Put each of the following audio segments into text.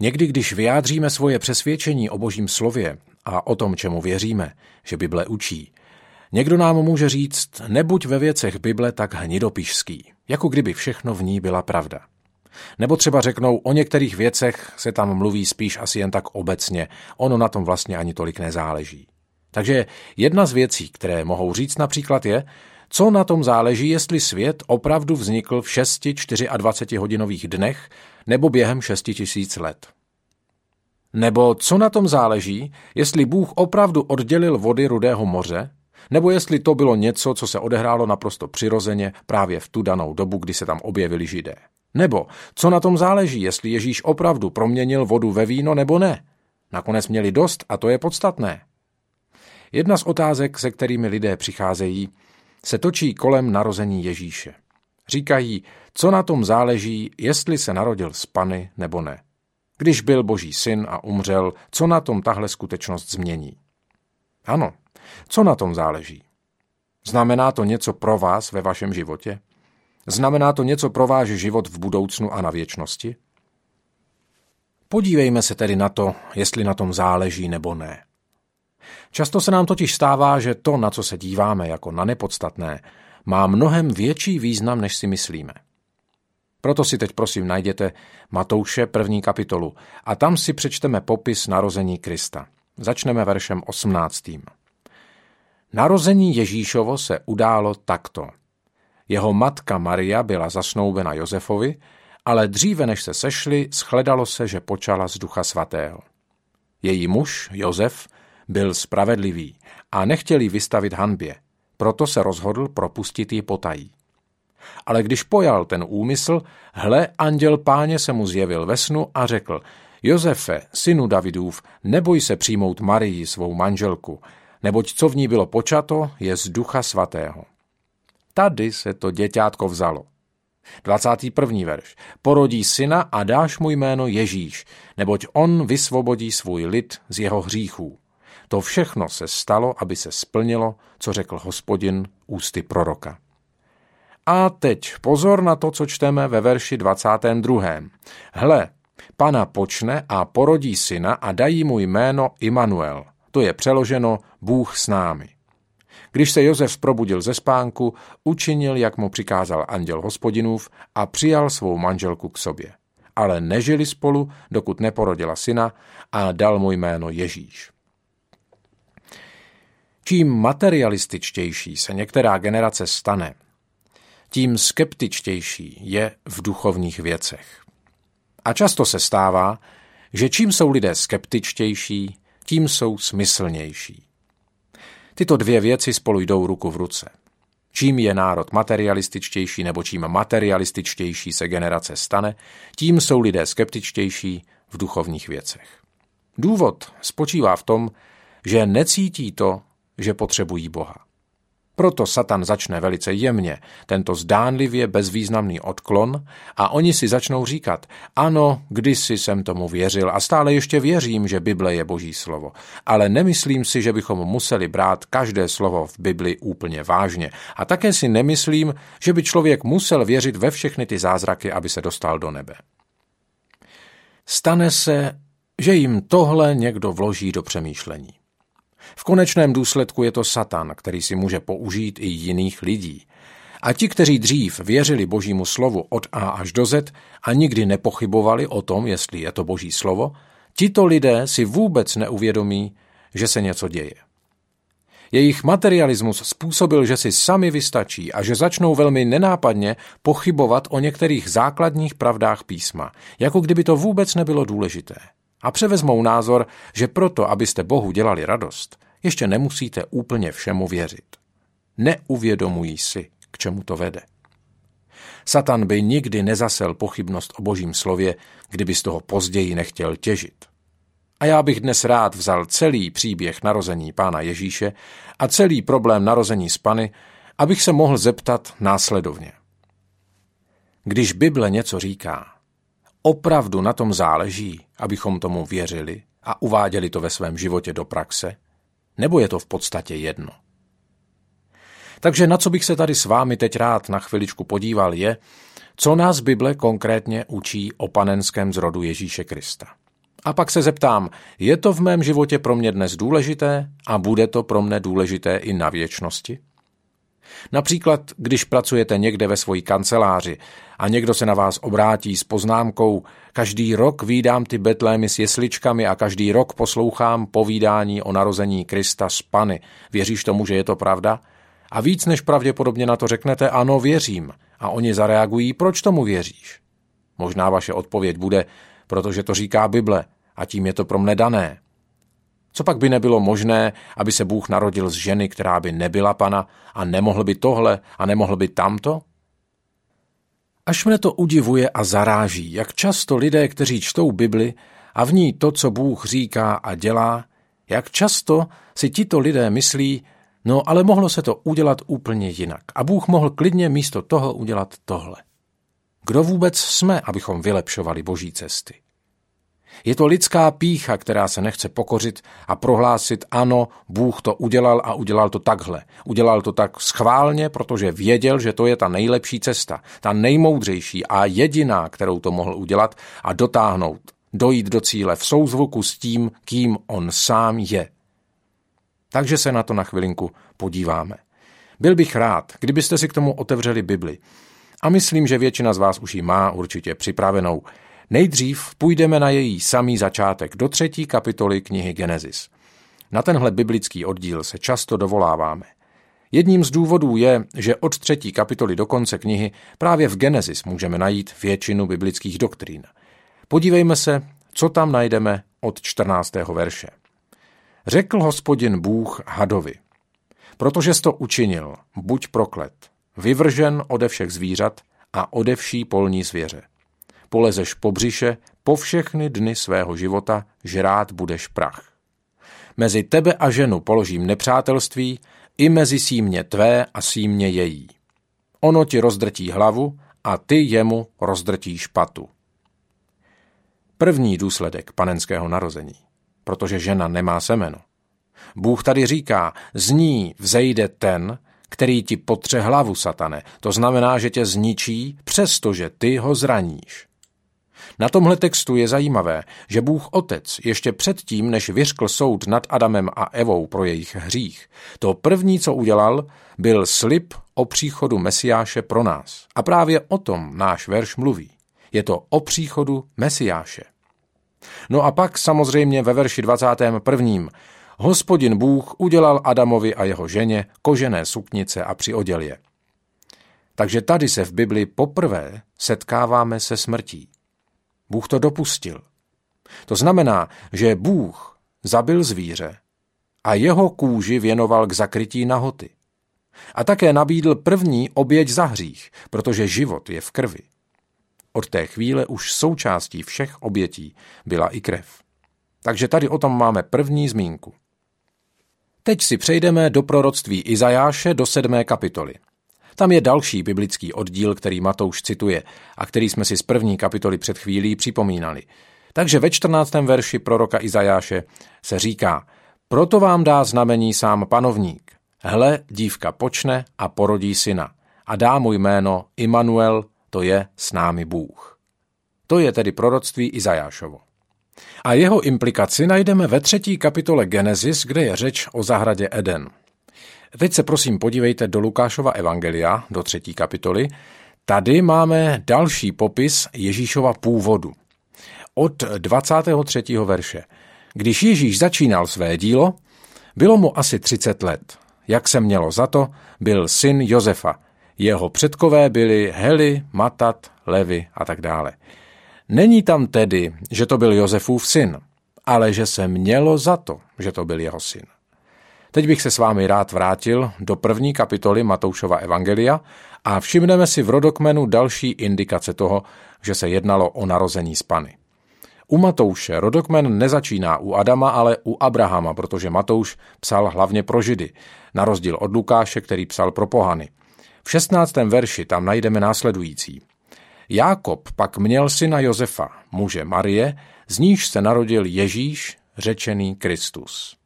Někdy, když vyjádříme svoje přesvědčení o božím slově a o tom, čemu věříme, že Bible učí, někdo nám může říct, nebuď ve věcech Bible tak hnidopišský, jako kdyby všechno v ní byla pravda. Nebo třeba řeknou, o některých věcech se tam mluví spíš asi jen tak obecně, ono na tom vlastně ani tolik nezáleží. Takže jedna z věcí, které mohou říct například je, co na tom záleží, jestli svět opravdu vznikl v 6 24 hodinových dnech nebo během 6 tisíc let. Nebo co na tom záleží, jestli Bůh opravdu oddělil vody Rudého moře, nebo jestli to bylo něco, co se odehrálo naprosto přirozeně právě v tu danou dobu, kdy se tam objevili židé. Nebo co na tom záleží, jestli Ježíš opravdu proměnil vodu ve víno nebo ne. Nakonec měli dost a to je podstatné. Jedna z otázek, se kterými lidé přicházejí, se točí kolem narození Ježíše. Říkají, co na tom záleží, jestli se narodil z Pany nebo ne. Když byl boží syn a umřel, co na tom tahle skutečnost změní? Ano, co na tom záleží? Znamená to něco pro vás ve vašem životě? Znamená to něco pro váš život v budoucnu a na věčnosti? Podívejme se tedy na to, jestli na tom záleží nebo ne. Často se nám totiž stává, že to, na co se díváme jako na nepodstatné, má mnohem větší význam, než si myslíme. Proto si teď prosím najděte Matouše první kapitolu a tam si přečteme popis narození Krista. Začneme veršem 18. Narození Ježíšovo se událo takto. Jeho matka Maria byla zasnoubena Josefovi, ale dříve než se sešli, shledalo se, že počala z ducha svatého. Její muž, Josef, byl spravedlivý a nechtěl jí vystavit hanbě, proto se rozhodl propustit ji potají. Ale když pojal ten úmysl, hle, anděl páně se mu zjevil ve snu a řekl, Josefe, synu Davidův, neboj se přijmout Marii, svou manželku, neboť co v ní bylo počato, je z ducha svatého. Tady se to děťátko vzalo. 21. verš. Porodí syna a dáš mu jméno Ježíš, neboť on vysvobodí svůj lid z jeho hříchů. To všechno se stalo, aby se splnilo, co řekl hospodin ústy proroka. A teď pozor na to, co čteme ve verši 22. Hle, pana počne a porodí syna a dají mu jméno Immanuel. To je přeloženo Bůh s námi. Když se Josef probudil ze spánku, učinil, jak mu přikázal anděl hospodinův a přijal svou manželku k sobě. Ale nežili spolu, dokud neporodila syna a dal mu jméno Ježíš. Čím materialističtější se některá generace stane, tím skeptičtější je v duchovních věcech. A často se stává, že čím jsou lidé skeptičtější, tím jsou smyslnější. Tyto dvě věci spolu jdou ruku v ruce. Čím je národ materialističtější nebo čím materialističtější se generace stane, tím jsou lidé skeptičtější v duchovních věcech. Důvod spočívá v tom, že necítí to, že potřebují Boha. Proto Satan začne velice jemně tento zdánlivě bezvýznamný odklon a oni si začnou říkat, ano, kdysi jsem tomu věřil a stále ještě věřím, že Bible je boží slovo, ale nemyslím si, že bychom museli brát každé slovo v Bibli úplně vážně a také si nemyslím, že by člověk musel věřit ve všechny ty zázraky, aby se dostal do nebe. Stane se, že jim tohle někdo vloží do přemýšlení. V konečném důsledku je to Satan, který si může použít i jiných lidí. A ti, kteří dřív věřili božímu slovu od A až do Z a nikdy nepochybovali o tom, jestli je to boží slovo, tito lidé si vůbec neuvědomí, že se něco děje. Jejich materialismus způsobil, že si sami vystačí a že začnou velmi nenápadně pochybovat o některých základních pravdách písma, jako kdyby to vůbec nebylo důležité a převezmou názor, že proto, abyste Bohu dělali radost, ještě nemusíte úplně všemu věřit. Neuvědomují si, k čemu to vede. Satan by nikdy nezasel pochybnost o božím slově, kdyby z toho později nechtěl těžit. A já bych dnes rád vzal celý příběh narození pána Ježíše a celý problém narození z Pany, abych se mohl zeptat následovně. Když Bible něco říká, opravdu na tom záleží, abychom tomu věřili a uváděli to ve svém životě do praxe? Nebo je to v podstatě jedno? Takže na co bych se tady s vámi teď rád na chviličku podíval je, co nás Bible konkrétně učí o panenském zrodu Ježíše Krista. A pak se zeptám, je to v mém životě pro mě dnes důležité a bude to pro mne důležité i na věčnosti? Například, když pracujete někde ve své kanceláři a někdo se na vás obrátí s poznámkou každý rok výdám ty betlémy s jesličkami a každý rok poslouchám povídání o narození Krista z Pany. Věříš tomu, že je to pravda? A víc než pravděpodobně na to řeknete ano, věřím. A oni zareagují, proč tomu věříš? Možná vaše odpověď bude, protože to říká Bible a tím je to pro mne dané. Co pak by nebylo možné, aby se Bůh narodil z ženy, která by nebyla pana a nemohl by tohle a nemohl by tamto? Až mne to udivuje a zaráží, jak často lidé, kteří čtou Bibli a v ní to, co Bůh říká a dělá, jak často si tito lidé myslí, no ale mohlo se to udělat úplně jinak a Bůh mohl klidně místo toho udělat tohle. Kdo vůbec jsme, abychom vylepšovali boží cesty? Je to lidská pícha, která se nechce pokořit a prohlásit, ano, Bůh to udělal a udělal to takhle. Udělal to tak schválně, protože věděl, že to je ta nejlepší cesta, ta nejmoudřejší a jediná, kterou to mohl udělat a dotáhnout, dojít do cíle v souzvuku s tím, kým on sám je. Takže se na to na chvilinku podíváme. Byl bych rád, kdybyste si k tomu otevřeli Bibli. A myslím, že většina z vás už ji má určitě připravenou. Nejdřív půjdeme na její samý začátek do třetí kapitoly knihy Genesis. Na tenhle biblický oddíl se často dovoláváme. Jedním z důvodů je, že od třetí kapitoly do konce knihy právě v Genesis můžeme najít většinu biblických doktrín. Podívejme se, co tam najdeme od 14. verše. Řekl hospodin Bůh hadovi, protože jsi to učinil, buď proklet, vyvržen ode všech zvířat a ode vší polní zvěře polezeš po břiše, po všechny dny svého života žrát budeš prach. Mezi tebe a ženu položím nepřátelství, i mezi símě tvé a símě její. Ono ti rozdrtí hlavu a ty jemu rozdrtíš patu. První důsledek panenského narození, protože žena nemá semeno. Bůh tady říká, z ní vzejde ten, který ti potře hlavu, satane. To znamená, že tě zničí, přestože ty ho zraníš. Na tomhle textu je zajímavé, že Bůh Otec ještě předtím, než vyřkl soud nad Adamem a Evou pro jejich hřích, to první, co udělal, byl slib o příchodu Mesiáše pro nás. A právě o tom náš verš mluví. Je to o příchodu Mesiáše. No a pak samozřejmě ve verši 21. Hospodin Bůh udělal Adamovi a jeho ženě kožené suknice a přioděl je. Takže tady se v Bibli poprvé setkáváme se smrtí. Bůh to dopustil. To znamená, že Bůh zabil zvíře a jeho kůži věnoval k zakrytí nahoty. A také nabídl první oběť za hřích, protože život je v krvi. Od té chvíle už součástí všech obětí byla i krev. Takže tady o tom máme první zmínku. Teď si přejdeme do proroctví Izajáše do sedmé kapitoly. Tam je další biblický oddíl, který Matouš cituje a který jsme si z první kapitoly před chvílí připomínali. Takže ve 14. verši proroka Izajáše se říká, proto vám dá znamení sám panovník. Hle, dívka počne a porodí syna a dá mu jméno Immanuel, to je s námi Bůh. To je tedy proroctví Izajášovo. A jeho implikaci najdeme ve třetí kapitole Genesis, kde je řeč o zahradě Eden. Teď se prosím podívejte do Lukášova evangelia, do třetí kapitoly. Tady máme další popis Ježíšova původu. Od 23. verše. Když Ježíš začínal své dílo, bylo mu asi 30 let. Jak se mělo za to, byl syn Josefa. Jeho předkové byli Heli, Matat, Levi a tak dále. Není tam tedy, že to byl Josefův syn, ale že se mělo za to, že to byl jeho syn. Teď bych se s vámi rád vrátil do první kapitoly Matoušova Evangelia a všimneme si v rodokmenu další indikace toho, že se jednalo o narození z Pany. U Matouše rodokmen nezačíná u Adama, ale u Abrahama, protože Matouš psal hlavně pro Židy, na rozdíl od Lukáše, který psal pro pohany. V 16. verši tam najdeme následující. Jákob pak měl syna Josefa, muže Marie, z níž se narodil Ježíš, řečený Kristus.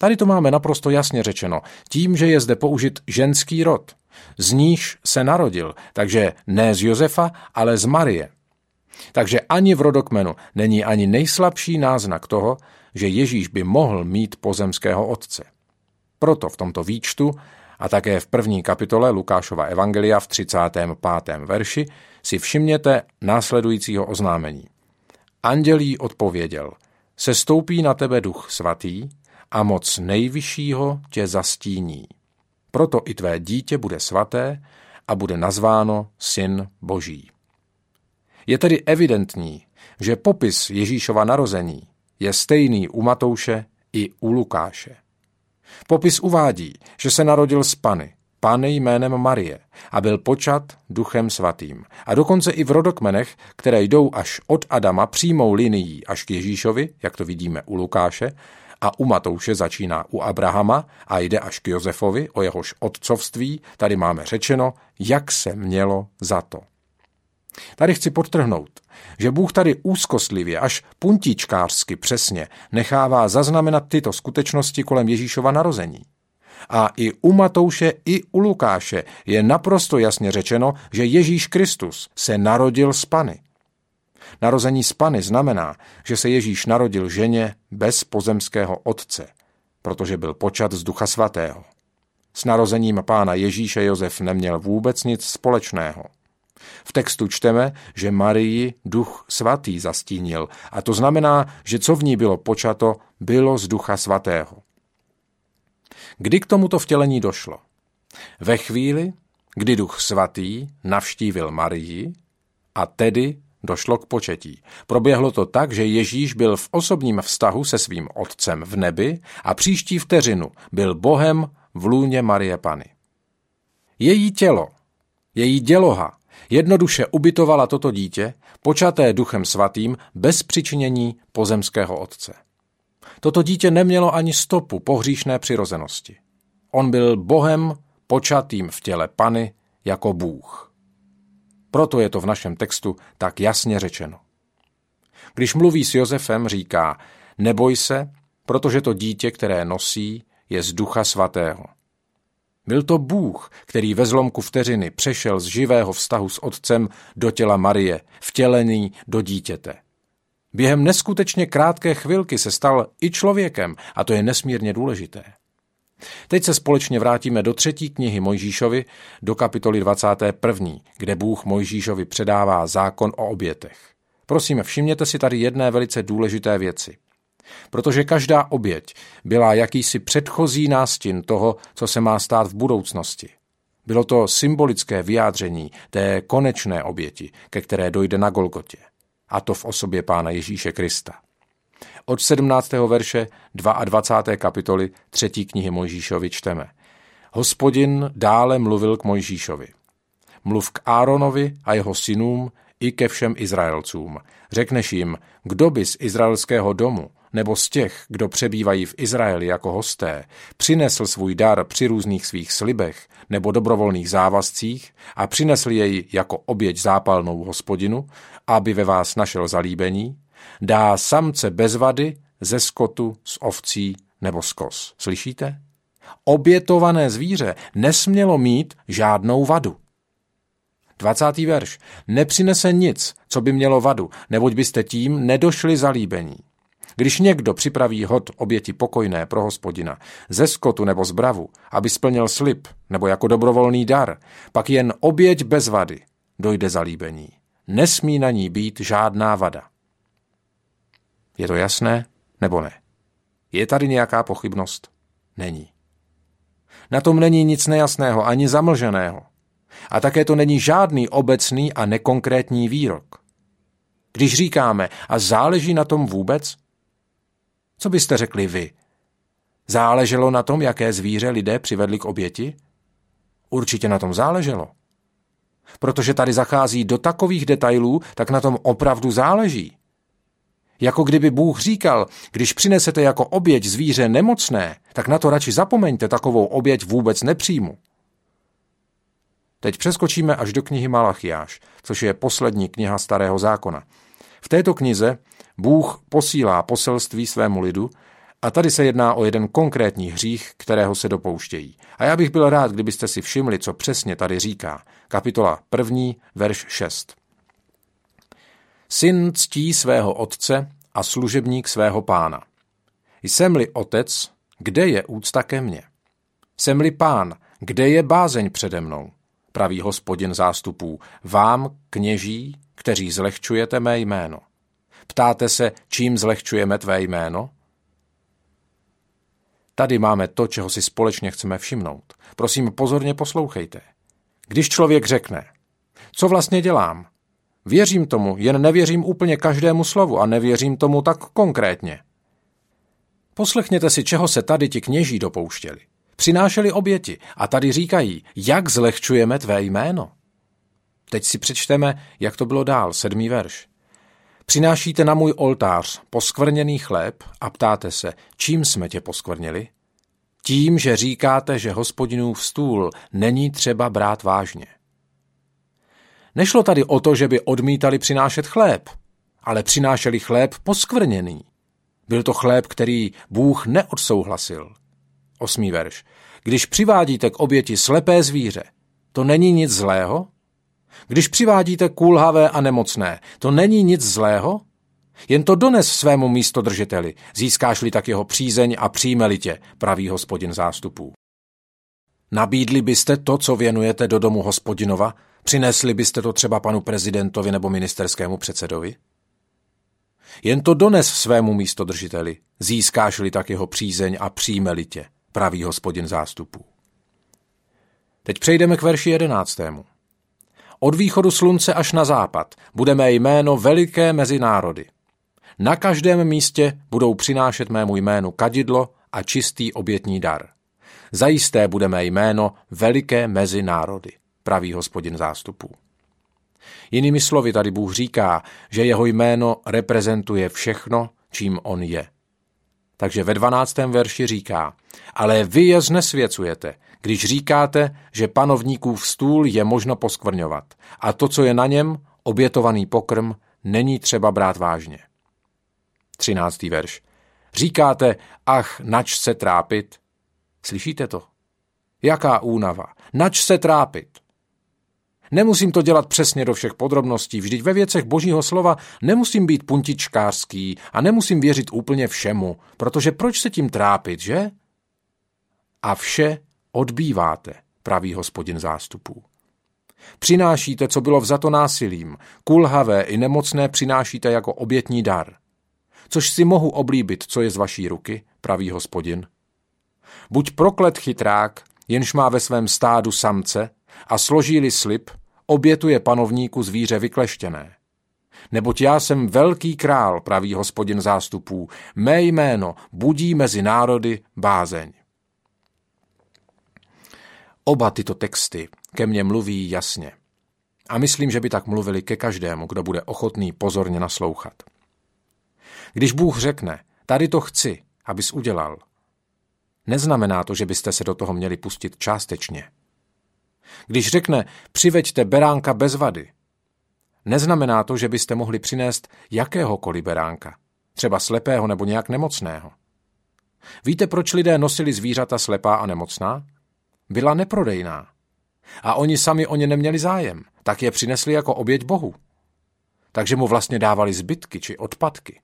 Tady to máme naprosto jasně řečeno, tím, že je zde použit ženský rod. Z níž se narodil, takže ne z Josefa, ale z Marie. Takže ani v rodokmenu není ani nejslabší náznak toho, že Ježíš by mohl mít pozemského otce. Proto v tomto výčtu a také v první kapitole Lukášova Evangelia v 35. verši si všimněte následujícího oznámení. Andělí odpověděl, se stoupí na tebe duch svatý a moc nejvyššího tě zastíní. Proto i tvé dítě bude svaté a bude nazváno Syn Boží. Je tedy evidentní, že popis Ježíšova narození je stejný u Matouše i u Lukáše. Popis uvádí, že se narodil z Pany, Pány jménem Marie a byl počat duchem svatým. A dokonce i v rodokmenech, které jdou až od Adama přímou linií až k Ježíšovi, jak to vidíme u Lukáše, a u Matouše začíná u Abrahama a jde až k Josefovi, o jehož otcovství, tady máme řečeno, jak se mělo za to. Tady chci podtrhnout, že Bůh tady úzkostlivě až puntíčkářsky přesně nechává zaznamenat tyto skutečnosti kolem Ježíšova narození. A i u Matouše, i u Lukáše je naprosto jasně řečeno, že Ježíš Kristus se narodil z Pany. Narození z Pany znamená, že se Ježíš narodil ženě bez pozemského otce, protože byl počat z Ducha Svatého. S narozením pána Ježíše Josef neměl vůbec nic společného. V textu čteme, že Marii duch svatý zastínil a to znamená, že co v ní bylo počato, bylo z ducha svatého. Kdy k tomuto vtělení došlo? Ve chvíli, kdy duch svatý navštívil Marii a tedy došlo k početí. Proběhlo to tak, že Ježíš byl v osobním vztahu se svým otcem v nebi a příští vteřinu byl Bohem v lůně Marie Pany. Její tělo, její děloha jednoduše ubytovala toto dítě, počaté duchem svatým, bez přičinění pozemského otce. Toto dítě nemělo ani stopu pohříšné přirozenosti. On byl Bohem počatým v těle Pany jako Bůh. Proto je to v našem textu tak jasně řečeno. Když mluví s Josefem, říká, neboj se, protože to dítě, které nosí, je z ducha svatého. Byl to Bůh, který ve zlomku vteřiny přešel z živého vztahu s otcem do těla Marie, vtělený do dítěte. Během neskutečně krátké chvilky se stal i člověkem a to je nesmírně důležité. Teď se společně vrátíme do třetí knihy Mojžíšovi, do kapitoly 21., kde Bůh Mojžíšovi předává zákon o obětech. Prosím, všimněte si tady jedné velice důležité věci protože každá oběť byla jakýsi předchozí nástin toho, co se má stát v budoucnosti. Bylo to symbolické vyjádření té konečné oběti, ke které dojde na Golgotě, a to v osobě Pána Ježíše Krista. Od 17. verše 22. kapitoly 3. knihy Mojžíšovi čteme. Hospodin dále mluvil k Mojžíšovi. Mluv k Áronovi a jeho synům i ke všem Izraelcům. Řekneš jim, kdo by z izraelského domu nebo z těch, kdo přebývají v Izraeli jako hosté, přinesl svůj dar při různých svých slibech nebo dobrovolných závazcích a přinesl jej jako oběť zápalnou hospodinu, aby ve vás našel zalíbení, dá samce bez vady ze skotu, z ovcí nebo z kos. Slyšíte? Obětované zvíře nesmělo mít žádnou vadu. 20. verš. Nepřinese nic, co by mělo vadu, neboť byste tím nedošli zalíbení. Když někdo připraví hod oběti pokojné pro hospodina, ze skotu nebo z bravu, aby splnil slib nebo jako dobrovolný dar, pak jen oběť bez vady dojde zalíbení. Nesmí na ní být žádná vada. Je to jasné nebo ne? Je tady nějaká pochybnost? Není. Na tom není nic nejasného ani zamlženého. A také to není žádný obecný a nekonkrétní výrok. Když říkáme, a záleží na tom vůbec, co byste řekli vy? Záleželo na tom, jaké zvíře lidé přivedli k oběti? Určitě na tom záleželo. Protože tady zachází do takových detailů, tak na tom opravdu záleží. Jako kdyby Bůh říkal, když přinesete jako oběť zvíře nemocné, tak na to radši zapomeňte, takovou oběť vůbec nepřijmu. Teď přeskočíme až do knihy Malachiáš, což je poslední kniha Starého zákona. V této knize Bůh posílá poselství svému lidu a tady se jedná o jeden konkrétní hřích, kterého se dopouštějí. A já bych byl rád, kdybyste si všimli, co přesně tady říká. Kapitola 1. verš 6. Syn ctí svého otce a služebník svého pána. Jsem-li otec, kde je úcta ke mně? Jsem-li pán, kde je bázeň přede mnou? Praví hospodin zástupů, vám, kněží, kteří zlehčujete mé jméno. Ptáte se, čím zlehčujeme tvé jméno? Tady máme to, čeho si společně chceme všimnout. Prosím, pozorně poslouchejte. Když člověk řekne, co vlastně dělám? Věřím tomu, jen nevěřím úplně každému slovu a nevěřím tomu tak konkrétně. Poslechněte si, čeho se tady ti kněží dopouštěli. Přinášeli oběti a tady říkají, jak zlehčujeme tvé jméno. Teď si přečteme, jak to bylo dál, sedmý verš. Přinášíte na můj oltář poskvrněný chléb a ptáte se, čím jsme tě poskvrnili? Tím, že říkáte, že hospodinův stůl není třeba brát vážně. Nešlo tady o to, že by odmítali přinášet chléb, ale přinášeli chléb poskvrněný. Byl to chléb, který Bůh neodsouhlasil. Osmý verš. Když přivádíte k oběti slepé zvíře, to není nic zlého? Když přivádíte kůlhavé a nemocné, to není nic zlého? Jen to dones svému místodržiteli, získáš-li tak jeho přízeň a přijme tě, pravý hospodin zástupů. Nabídli byste to, co věnujete do domu hospodinova? Přinesli byste to třeba panu prezidentovi nebo ministerskému předsedovi? Jen to dones svému místodržiteli, získáš-li tak jeho přízeň a přijme tě, pravý hospodin zástupů. Teď přejdeme k verši jedenáctému. Od východu slunce až na západ budeme jméno veliké mezi národy. Na každém místě budou přinášet mému jménu kadidlo a čistý obětní dar. Zajisté budeme jméno veliké mezi národy, pravý hospodin zástupů. Jinými slovy tady Bůh říká, že jeho jméno reprezentuje všechno, čím on je. Takže ve 12. verši říká, ale vy je znesvěcujete, když říkáte, že panovníkův stůl je možno poskvrňovat a to, co je na něm, obětovaný pokrm, není třeba brát vážně. 13. verš. Říkáte, ach, nač se trápit? Slyšíte to? Jaká únava? Nač se trápit? Nemusím to dělat přesně do všech podrobností, vždyť ve věcech božího slova nemusím být puntičkářský a nemusím věřit úplně všemu, protože proč se tím trápit, že? A vše odbýváte, pravý hospodin zástupů. Přinášíte, co bylo vzato násilím, kulhavé i nemocné přinášíte jako obětní dar. Což si mohu oblíbit, co je z vaší ruky, pravý hospodin. Buď proklet chytrák, jenž má ve svém stádu samce a složí slib, obětuje panovníku zvíře vykleštěné. Neboť já jsem velký král, pravý hospodin zástupů, mé jméno budí mezi národy bázeň. Oba tyto texty ke mně mluví jasně. A myslím, že by tak mluvili ke každému, kdo bude ochotný pozorně naslouchat. Když Bůh řekne, tady to chci, abys udělal, neznamená to, že byste se do toho měli pustit částečně. Když řekne, přiveďte beránka bez vady, neznamená to, že byste mohli přinést jakéhokoliv beránka, třeba slepého nebo nějak nemocného. Víte, proč lidé nosili zvířata slepá a nemocná? Byla neprodejná. A oni sami o ně neměli zájem, tak je přinesli jako oběť Bohu. Takže mu vlastně dávali zbytky či odpadky.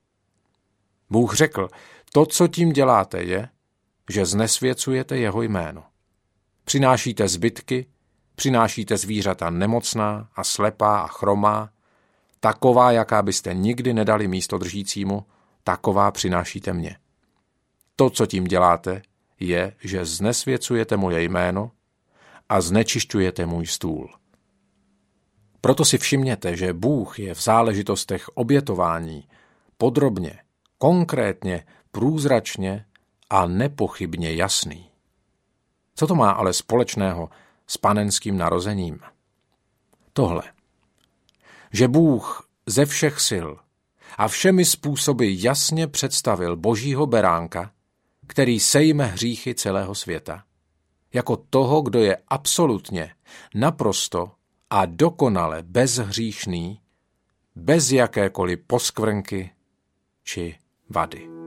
Bůh řekl, to, co tím děláte, je, že znesvěcujete jeho jméno. Přinášíte zbytky, přinášíte zvířata nemocná a slepá a chromá, taková, jaká byste nikdy nedali místo držícímu, taková přinášíte mě. To, co tím děláte, je, že znesvěcujete moje jméno a znečišťujete můj stůl. Proto si všimněte, že Bůh je v záležitostech obětování podrobně, konkrétně, průzračně a nepochybně jasný. Co to má ale společného s panenským narozením? Tohle. Že Bůh ze všech sil a všemi způsoby jasně představil božího beránka, který sejme hříchy celého světa, jako toho, kdo je absolutně, naprosto a dokonale bezhříšný, bez jakékoliv poskvrnky či vady.